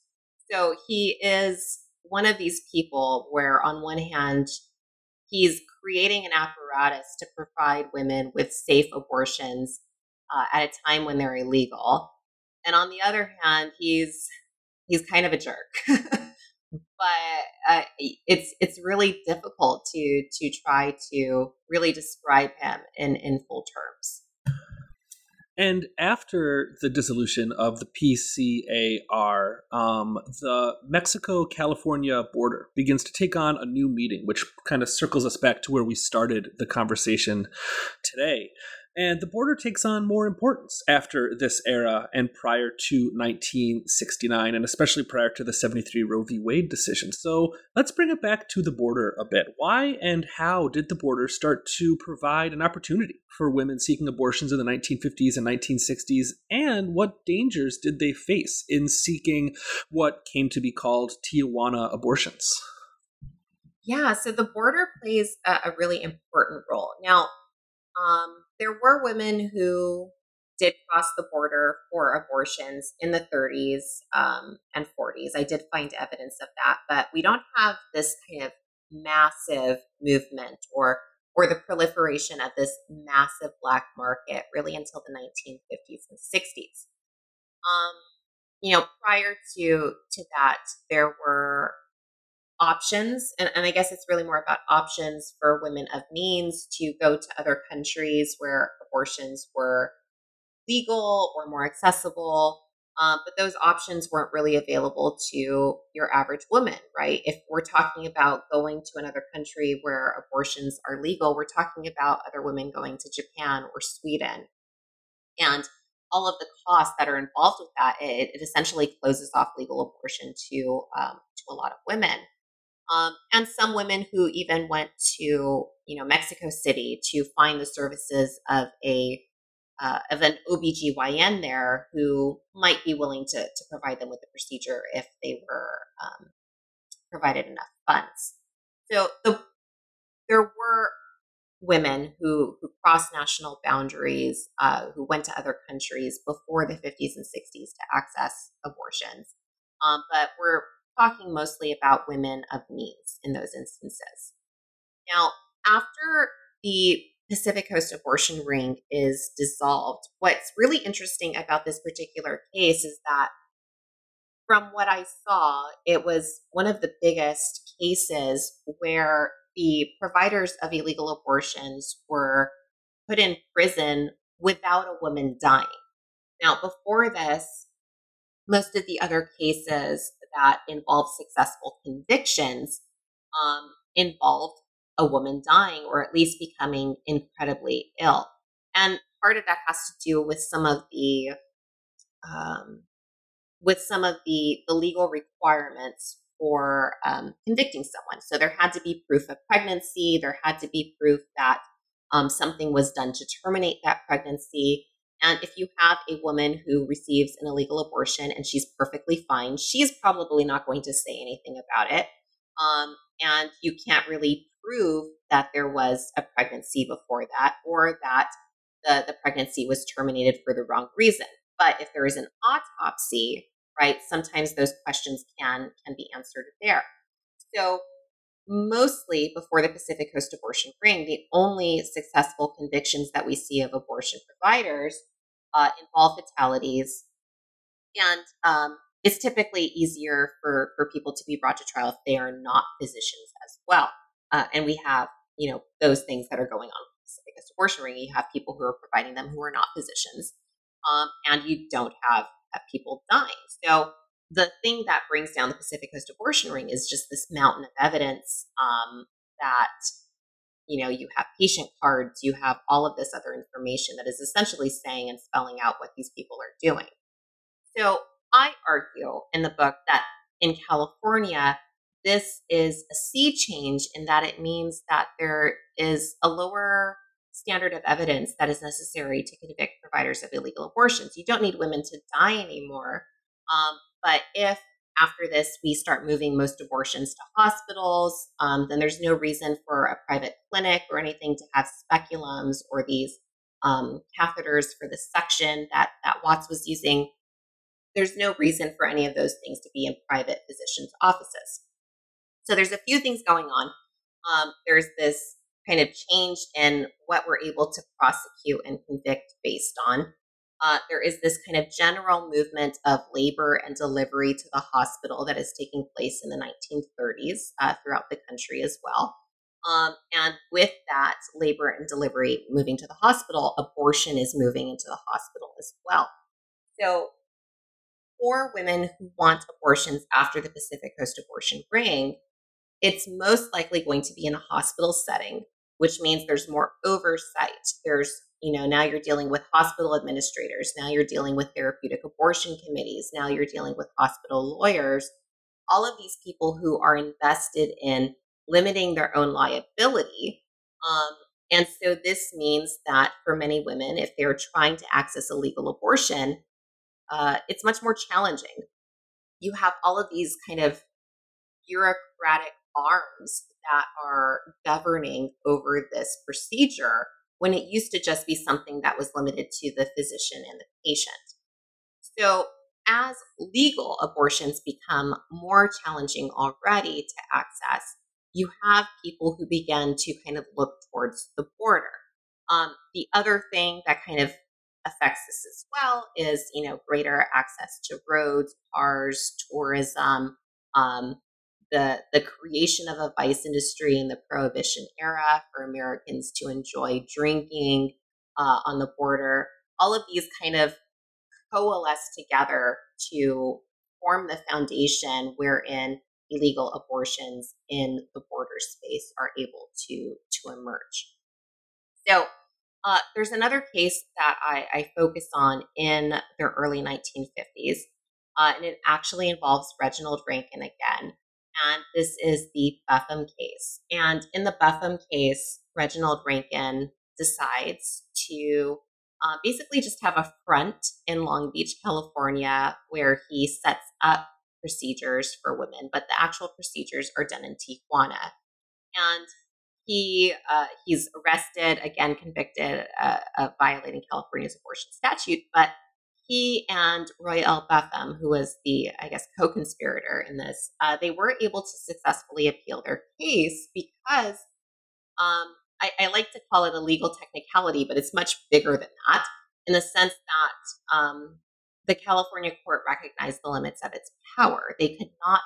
So he is one of these people where, on one hand, he's creating an apparatus to provide women with safe abortions uh, at a time when they're illegal. And on the other hand, he's he's kind of a jerk. but uh, it's it's really difficult to to try to really describe him in in full terms. And after the dissolution of the PCAR, um, the Mexico California border begins to take on a new meaning, which kind of circles us back to where we started the conversation today. And the border takes on more importance after this era and prior to 1969, and especially prior to the 73 Roe v. Wade decision. So let's bring it back to the border a bit. Why and how did the border start to provide an opportunity for women seeking abortions in the 1950s and 1960s? And what dangers did they face in seeking what came to be called Tijuana abortions? Yeah, so the border plays a, really important role. Now, um, there were women who did cross the border for abortions in the 30s um, and 40s. I did find evidence of that, but we don't have this kind of massive movement or or the proliferation of this massive black market really until the 1950s and 60s. Um, you know, prior to to that, there were options and, and i guess it's really more about options for women of means to go to other countries where abortions were legal or more accessible um, but those options weren't really available to your average woman right? If we're talking about going to another country where abortions are legal we're talking about other women going to japan or sweden. And all of the costs that are involved with that it, it essentially closes off legal abortion to um, to a lot of women um, and some women who even went to you know Mexico City to find the services of a uh, of an OBGYN there who might be willing to, to provide them with the procedure if they were um, provided enough funds. So the, there were women who, who crossed national boundaries, uh, who went to other countries before the 50s and 60s to access abortions. Um, but we're talking mostly about women of means in those instances. Now, after the Pacific Coast abortion ring is dissolved, what's really interesting about this particular case is that from what I saw, it was one of the biggest cases where the providers of illegal abortions were put in prison without a woman dying. Now, before this, most of the other cases that involved successful convictions um, involved a woman dying or at least becoming incredibly ill. And part of that has to do with some of the um, with some of the the legal requirements for um, convicting someone. So there had to be proof of pregnancy. There had to be proof that um, something was done to terminate that pregnancy. And if you have a woman who receives an illegal abortion and she's perfectly fine, she's probably not going to say anything about it. Um, and you can't really prove that there was a pregnancy before that or that the, the pregnancy was terminated for the wrong reason. But if there is an autopsy, right, sometimes those questions can can be answered there. So mostly before the Pacific Coast abortion ring, the only successful convictions that we see of abortion providers uh, involve fatalities. And um, it's typically easier for, for people to be brought to trial if they are not physicians as well. Uh, and we have, you know, those things that are going on with Pacific Coast abortion ring. You have people who are providing them who are not physicians. Um, and you don't have, have people dying. So the thing that brings down the Pacific Coast abortion ring is just this mountain of evidence um, that you know you have patient cards you have all of this other information that is essentially saying and spelling out what these people are doing. So i argue in the book that in california this is a sea change in that it means that there is a lower standard of evidence that is necessary to convict providers of illegal abortions. You don't need women to die anymore um, but if after this, we start moving most abortions to hospitals. Um, then there's no reason for a private clinic or anything to have speculums or these um, catheters for the suction that, that Watts was using. There's no reason for any of those things to be in private physicians' offices. So there's a few things going on. Um, there's this kind of change in what we're able to prosecute and convict based on. Uh, there is this kind of general movement of labor and delivery to the hospital that is taking place in the 1930s uh, throughout the country as well. Um, and with that labor and delivery moving to the hospital, abortion is moving into the hospital as well. So, for women who want abortions after the Pacific Coast abortion ring, it's most likely going to be in a hospital setting, which means there's more oversight. There's, you know, now you're dealing with hospital administrators. Now you're dealing with therapeutic abortion committees. Now you're dealing with hospital lawyers. All of these people who are invested in limiting their own liability. Um, and so this means that for many women, if they're trying to access a legal abortion, uh, it's much more challenging. You have all of these kind of bureaucratic arms that are governing over this procedure when it used to just be something that was limited to the physician and the patient. So, as legal abortions become more challenging already to access, you have people who begin to kind of look towards the border. Um, the other thing that kind of affects this as well is, you know, greater access to roads, cars, tourism, um, the the creation of a vice industry in the prohibition era for Americans to enjoy drinking uh, on the border. All of these kind of coalesce together to form the foundation wherein illegal abortions in the border space are able to to emerge. So uh, there's another case that I, I, focus on in the early 1950s, uh, and it actually involves Reginald Rankin again. And this is the Buffum case. And in the Buffum case, Reginald Rankin decides to uh, basically just have a front in Long Beach, California, where he sets up procedures for women, but the actual procedures are done in Tijuana. And he uh, he's arrested again, convicted uh, of violating California's abortion statute. But he and Roy L. Buffum, who was the I guess co-conspirator in this, uh, they were able to successfully appeal their case because um, I, I, like to call it a legal technicality, but it's much bigger than that in the sense that um, the California court recognized the limits of its power. They could not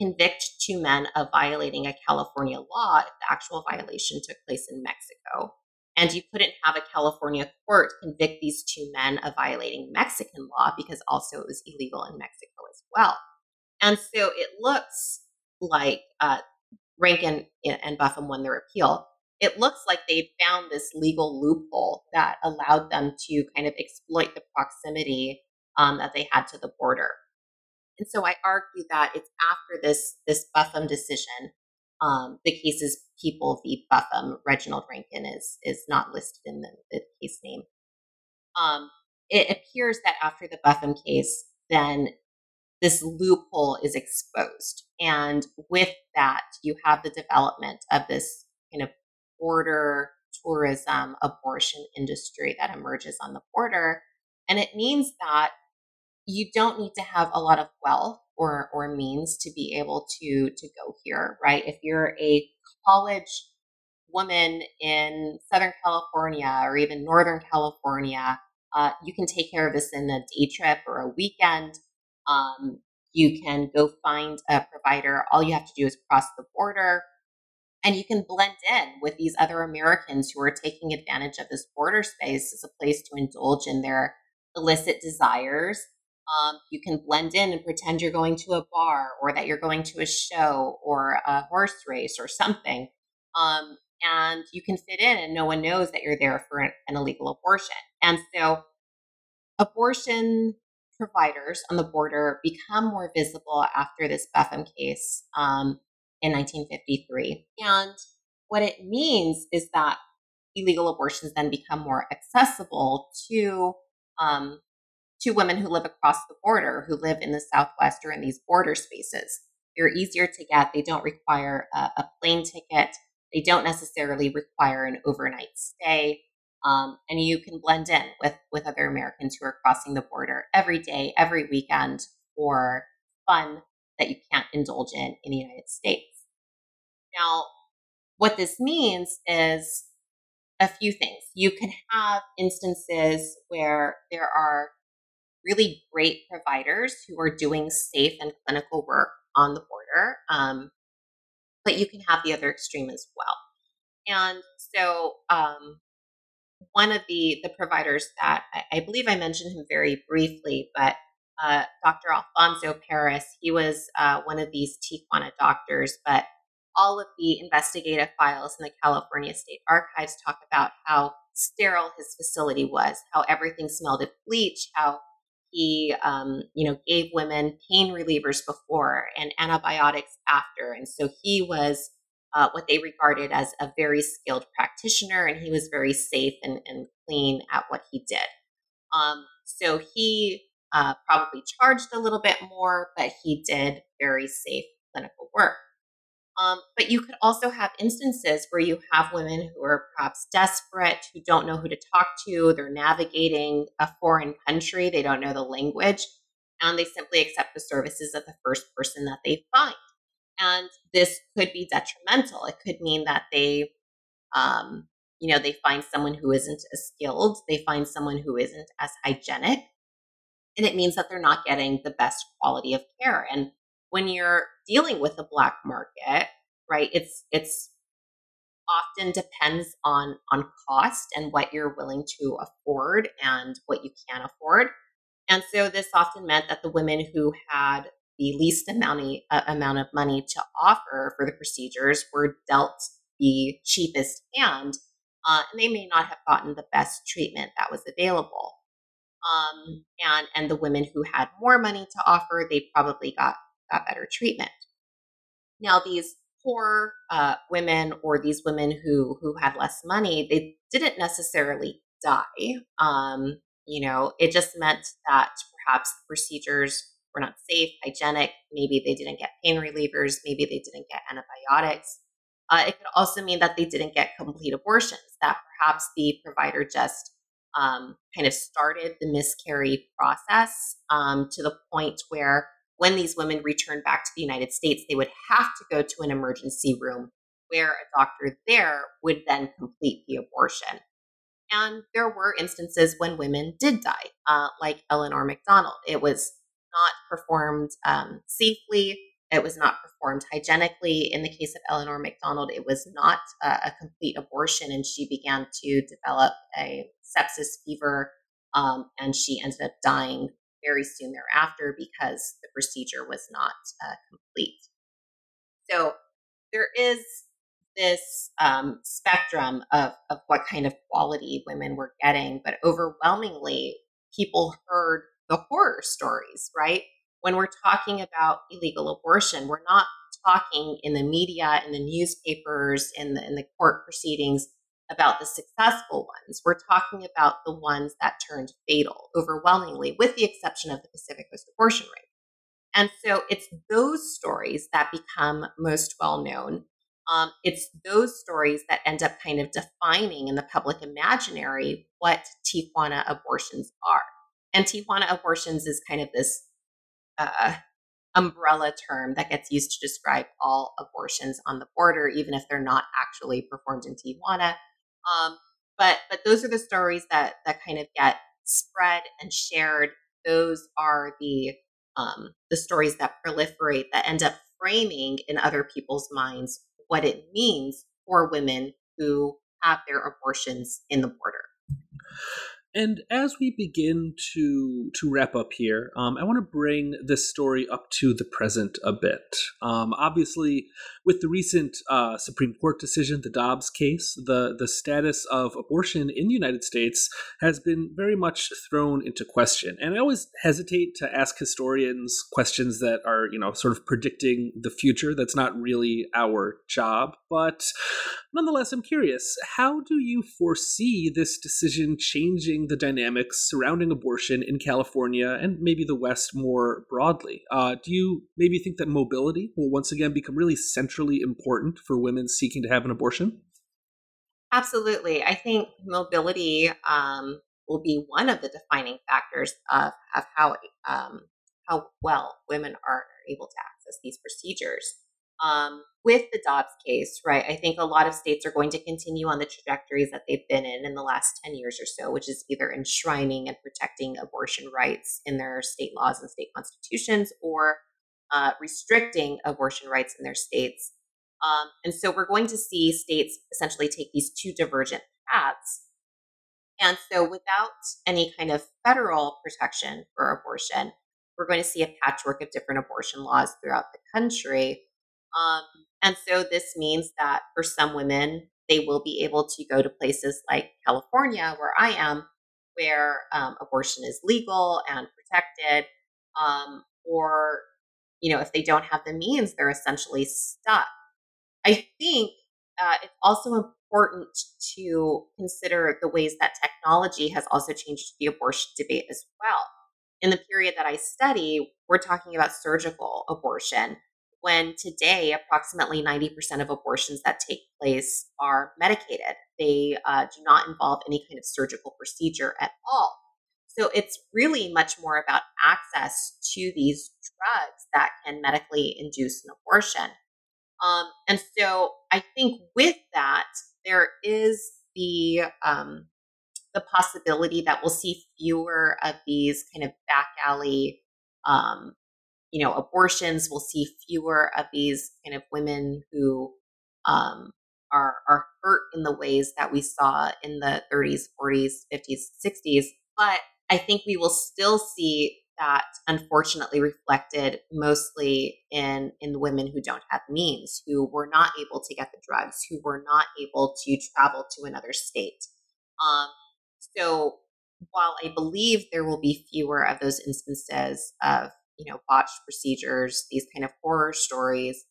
convict two men of violating a California law if the actual violation took place in Mexico. And you couldn't have a California court convict these two men of violating Mexican law because also it was illegal in Mexico as well. And so it looks like uh, Rankin and Buffum won their appeal. It looks like they found this legal loophole that allowed them to kind of exploit the proximity um, that they had to the border. And so I argue that it's after this this Buffum decision, um, the cases People v. Buffum, Reginald Rankin is is not listed in the, the case name. Um, it appears that after the Buffum case, then this loophole is exposed, and with that, you have the development of this kind of border tourism abortion industry that emerges on the border, and it means that you don't need to have a lot of wealth or or means to be able to to go here right? If you're a college woman in southern california or even northern california uh, you can take care of this in a day trip or a weekend. Um, you can go find a provider. All you have to do is cross the border and you can blend in with these other americans who are taking advantage of this border space as a place to indulge in their illicit desires um, you can blend in and pretend you're going to a bar or that you're going to a show or a horse race or something. Um, and you can fit in and no one knows that you're there for an, an illegal abortion. And so abortion providers on the border become more visible after this Buffum case um, in 1953. And what it means is that illegal abortions then become more accessible to um, to women who live across the border, who live in the Southwest or in these border spaces. They're easier to get. They don't require a, a plane ticket. They don't necessarily require an overnight stay. Um, and you can blend in with, with other Americans who are crossing the border every day, every weekend for fun that you can't indulge in in the United States. Now, what this means is a few things. You can have instances where there are really great providers who are doing safe and clinical work on the border, um, but you can have the other extreme as well. And so, um, one of the the providers that I, I, believe I mentioned him very briefly, but uh, Dr. Alfonso Perez, he was uh, one of these Tijuana doctors, but all of the investigative files in the California State Archives talk about how sterile his facility was, how everything smelled of bleach, how he, um, you know, gave women pain relievers before and antibiotics after, and so he was uh, what they regarded as a very skilled practitioner, and he was very safe and, and clean at what he did. Um, so he uh, probably charged a little bit more, but he did very safe clinical work. Um, but you could also have instances where you have women who are perhaps desperate, who don't know who to talk to. They're navigating a foreign country, they don't know the language, and they simply accept the services of the first person that they find. And this could be detrimental. It could mean that they, um, you know, they find someone who isn't as skilled, they find someone who isn't as hygienic, and it means that they're not getting the best quality of care. And when you're dealing with the black market, right, it's it's often depends on on cost and what you're willing to afford and what you can afford. And so this often meant that the women who had the least amount uh, amount of money to offer for the procedures were dealt the cheapest hand, uh, and they may not have gotten the best treatment that was available. Um, and and the women who had more money to offer, they probably got got better treatment. Now, these poor uh, women or these women who who had less money, they didn't necessarily die. Um, you know, it just meant that perhaps the procedures were not safe, hygienic. Maybe they didn't get pain relievers. Maybe they didn't get antibiotics. Uh, it could also mean that they didn't get complete abortions. That perhaps the provider just um, kind of started the miscarry process um, to the point where when these women returned back to the United States, they would have to go to an emergency room where a doctor there would then complete the abortion. And there were instances when women did die, uh, like Eleanor McDonald. It was not performed um, safely. It was not performed hygienically. In the case of Eleanor McDonald, it was not a, a complete abortion, and she began to develop a sepsis fever, um, and she ended up dying very soon thereafter because the procedure was not uh, complete. So there is this um, spectrum of, of what kind of quality women were getting, but overwhelmingly, people heard the horror stories, right? When we're talking about illegal abortion, we're not talking in the media, in the newspapers, in the, in the court proceedings about the successful ones. We're talking about the ones that turned fatal overwhelmingly, with the exception of the Pacific Coast abortion rate. And so it's those stories that become most well known. Um, it's those stories that end up kind of defining in the public imaginary what Tijuana abortions are. And Tijuana abortions is kind of this uh, umbrella term that gets used to describe all abortions on the border, even if they're not actually performed in Tijuana. Um, but but those are the stories that that kind of get spread and shared. Those are the um, the stories that proliferate that end up framing in other people's minds what it means for women who have their abortions in the border. And as we begin to to wrap up here, um, I want to bring this story up to the present a bit. Um, obviously, with the recent uh, Supreme Court decision, the Dobbs case, the the status of abortion in the United States has been very much thrown into question. And I always hesitate to ask historians questions that are, you know, sort of predicting the future. That's not really our job. But nonetheless, I'm curious: how do you foresee this decision changing? Changing the dynamics surrounding abortion in California and maybe the West more broadly. Uh, do you maybe think that mobility will once again become really centrally important for women seeking to have an abortion? Absolutely. I think mobility um, will be one of the defining factors of, of how um, how well women are able to access these procedures. Um, with the Dobbs case, right, I think a lot of states are going to continue on the trajectories that they've been in in the last 10 years or so, which is either enshrining and protecting abortion rights in their state laws and state constitutions or uh, restricting abortion rights in their states. Um, and so we're going to see states essentially take these two divergent paths. And so without any kind of federal protection for abortion, we're going to see a patchwork of different abortion laws throughout the country. Um, and so this means that for some women, they will be able to go to places like California, where I am, where um, abortion is legal and protected. Um, or, you know, if they don't have the means, they're essentially stuck. I think uh, it's also important to consider the ways that technology has also changed the abortion debate as well. In the period that I study, we're talking about surgical abortion, when today approximately 90% of abortions that take place are medicated. They uh, do not involve any kind of surgical procedure at all. So it's really much more about access to these drugs that can medically induce an abortion. Um, and so I think with that, there is the um, the possibility that we'll see fewer of these kind of back alley um, you know, abortions. We'll see fewer of these kind of women who um, are are hurt in the ways that we saw in the 30s, 40s, 50s, 60s. But I think we will still see that unfortunately reflected mostly in in the women who don't have means who were not able to get the drugs who were not able to travel to another state um, so while i believe there will be fewer of those instances of you know, botched procedures, these kind of horror stories.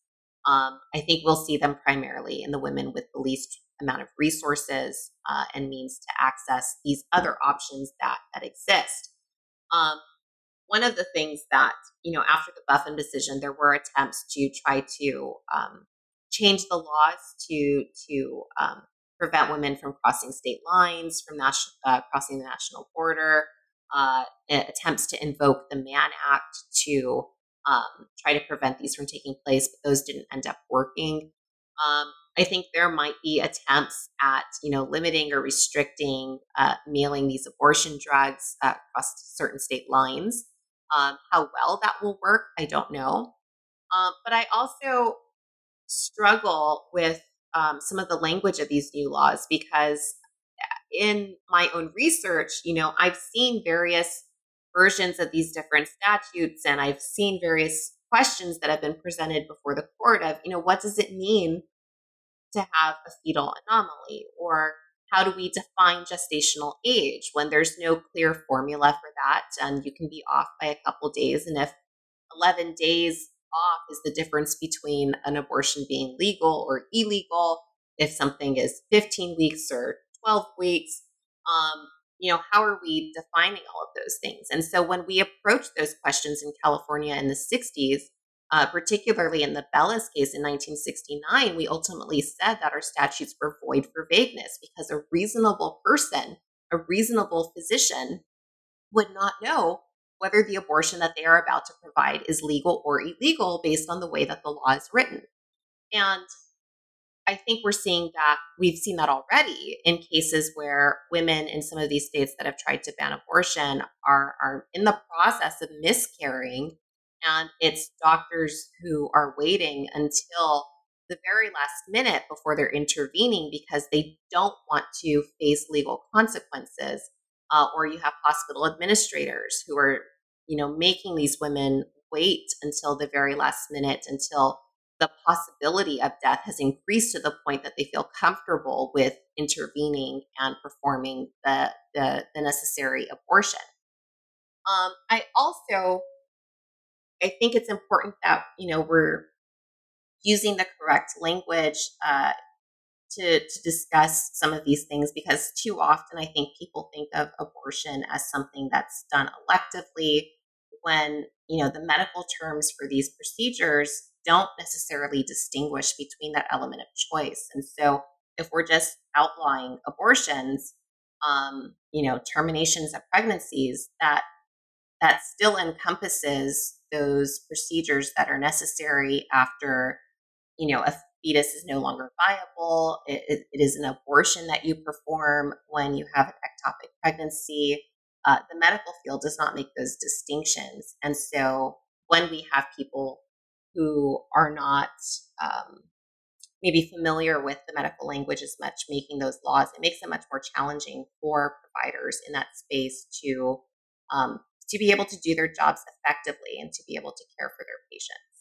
Um, I think we'll see them primarily in the women with the least amount of resources uh, and means to access these other options that that exist. Um, one of the things that you know after the Buffum decision, there were attempts to try to um, change the laws to to um, prevent women from crossing state lines, from national, uh, crossing the national border uh, attempts to invoke the Mann Act to um, try to prevent these from taking place, but those didn't end up working. Um, I think there might be attempts at you know limiting or restricting uh, mailing these abortion drugs uh, across certain state lines. Um, how well that will work, I don't know. Um, but I also struggle with um, some of the language of these new laws because in my own research, you know, I've seen various versions of these different statutes and I've seen various questions that have been presented before the court of, you know, what does it mean to have a fetal anomaly? Or how do we define gestational age when there's no clear formula for that? And you can be off by a couple days and if 11 days off is the difference between an abortion being legal or illegal if something is 15 weeks or 12 weeks. Um, you know, how are we defining all of those things? And so when we approached those questions in California in the 60s, uh, particularly in the Belous case in 1969, we ultimately said that our statutes were void for vagueness because a reasonable person, a reasonable physician, would not know whether the abortion that they are about to provide is legal or illegal based on the way that the law is written. And I think we're seeing that we've seen that already in cases where women in some of these states that have tried to ban abortion are, are in the process of miscarrying. And it's doctors who are waiting until the very last minute before they're intervening because they don't want to face legal consequences. Uh, or you have hospital administrators who are, you know, making these women wait until the very last minute until the possibility of death has increased to the point that they feel comfortable with intervening and performing the, the, the necessary abortion. Um, I also, I think it's important that, you know, we're using the correct language uh, to, to discuss some of these things because too often I think people think of abortion as something that's done electively when, you know, the medical terms for these procedures don't necessarily distinguish between that element of choice. And so if we're just outlawing abortions, um, you know, terminations of pregnancies, that that still encompasses those procedures that are necessary after, you know, a fetus is no longer viable. It, it, it is an abortion that you perform when you have an ectopic pregnancy. Uh, the medical field does not make those distinctions. And so when we have people who are not um, maybe familiar with the medical language as much making those laws, it makes it much more challenging for providers in that space to um, to be able to do their jobs effectively and to be able to care for their patients.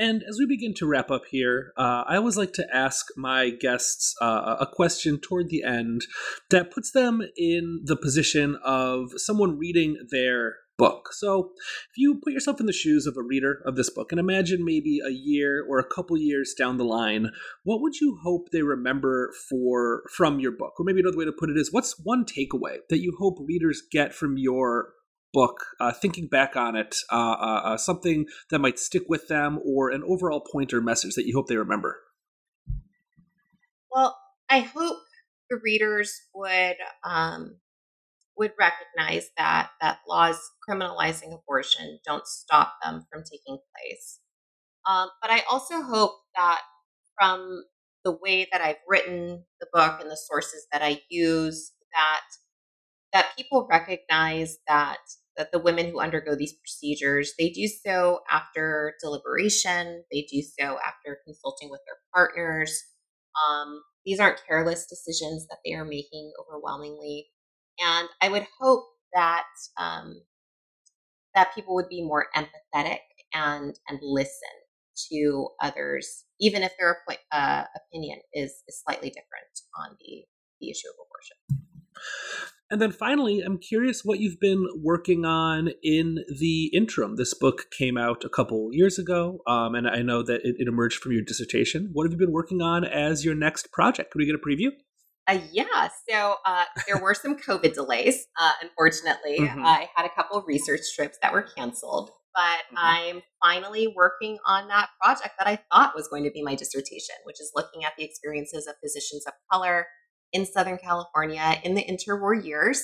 And as we begin to wrap up here, uh, I always like to ask my guests uh, a question toward the end that puts them in the position of someone reading their book. So, if you put yourself in the shoes of a reader of this book and imagine maybe a year or a couple years down the line, what would you hope they remember for from your book? Or maybe another way to put it is what's one takeaway that you hope readers get from your book, uh, thinking back on it, uh, uh, uh, something that might stick with them, or an overall point or message that you hope they remember? Well, I hope the readers would um, would recognize that that laws criminalizing abortion don't stop them from taking place. Um, but I also hope that from the way that I've written the book and the sources that I use, that that people recognize that that the women who undergo these procedures they do so after deliberation they do so after consulting with their partners um, these aren't careless decisions that they are making overwhelmingly and i would hope that um, that people would be more empathetic and and listen to others even if their uh, opinion is, is slightly different on the the issue of abortion and then finally, I'm curious what you've been working on in the interim. This book came out a couple years ago, um, and I know that it, it, emerged from your dissertation. What have you been working on as your next project? Can we get a preview? Uh, yeah, so uh, there were some COVID delays, uh, unfortunately. Mm-hmm. I had a couple research trips that were canceled, but mm-hmm. I'm finally working on that project that I thought was going to be my dissertation, which is looking at the experiences of physicians of color in Southern California in the interwar years.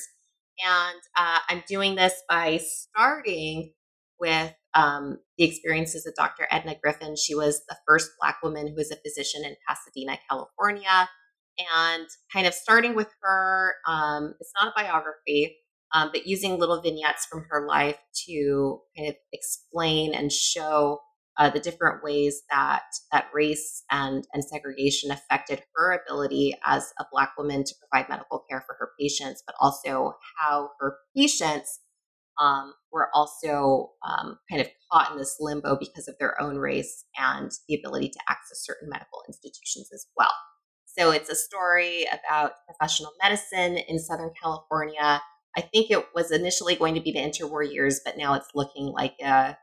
And uh, I'm doing this by starting with um, the experiences of Dr. Edna Griffin. She was the first Black woman who was a physician in Pasadena, California. And kind of starting with her, um, it's not a biography, um, but using little vignettes from her life to kind of explain and show uh, the different ways that that race and and segregation affected her ability as a black woman to provide medical care for her patients, but also how her patients um, were also um, kind of caught in this limbo because of their own race and the ability to access certain medical institutions as well. So it's a story about professional medicine in Southern California. I think it was initially going to be the interwar years, but now it's looking like a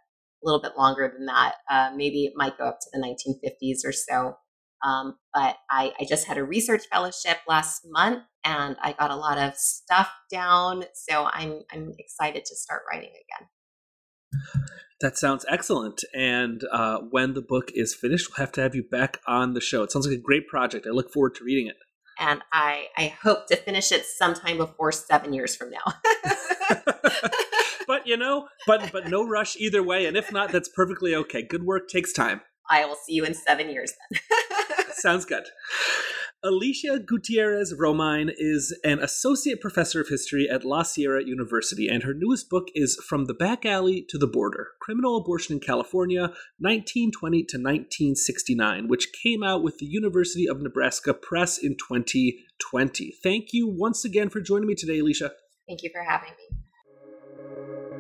little bit longer than that. Uh, maybe it might go up to the 1950s or so. Um, but I, I, just had a research fellowship last month and I got a lot of stuff down. So I'm, I'm excited to start writing again. That sounds excellent. And uh, when the book is finished, we'll have to have you back on the show. It sounds like a great project. I look forward to reading it. And I, I hope to finish it sometime before seven years from now. but you know, but but no rush either way. And if not, that's perfectly okay. Good work takes time. I will see you in seven years then. Sounds good. Alicia Gutierrez Romine is an associate professor of history at La Sierra University, and her newest book is From the Back Alley to the Border Criminal Abortion in California, 1920 to 1969, which came out with the University of Nebraska Press in 2020. Thank you once again for joining me today, Alicia. Thank you for having me.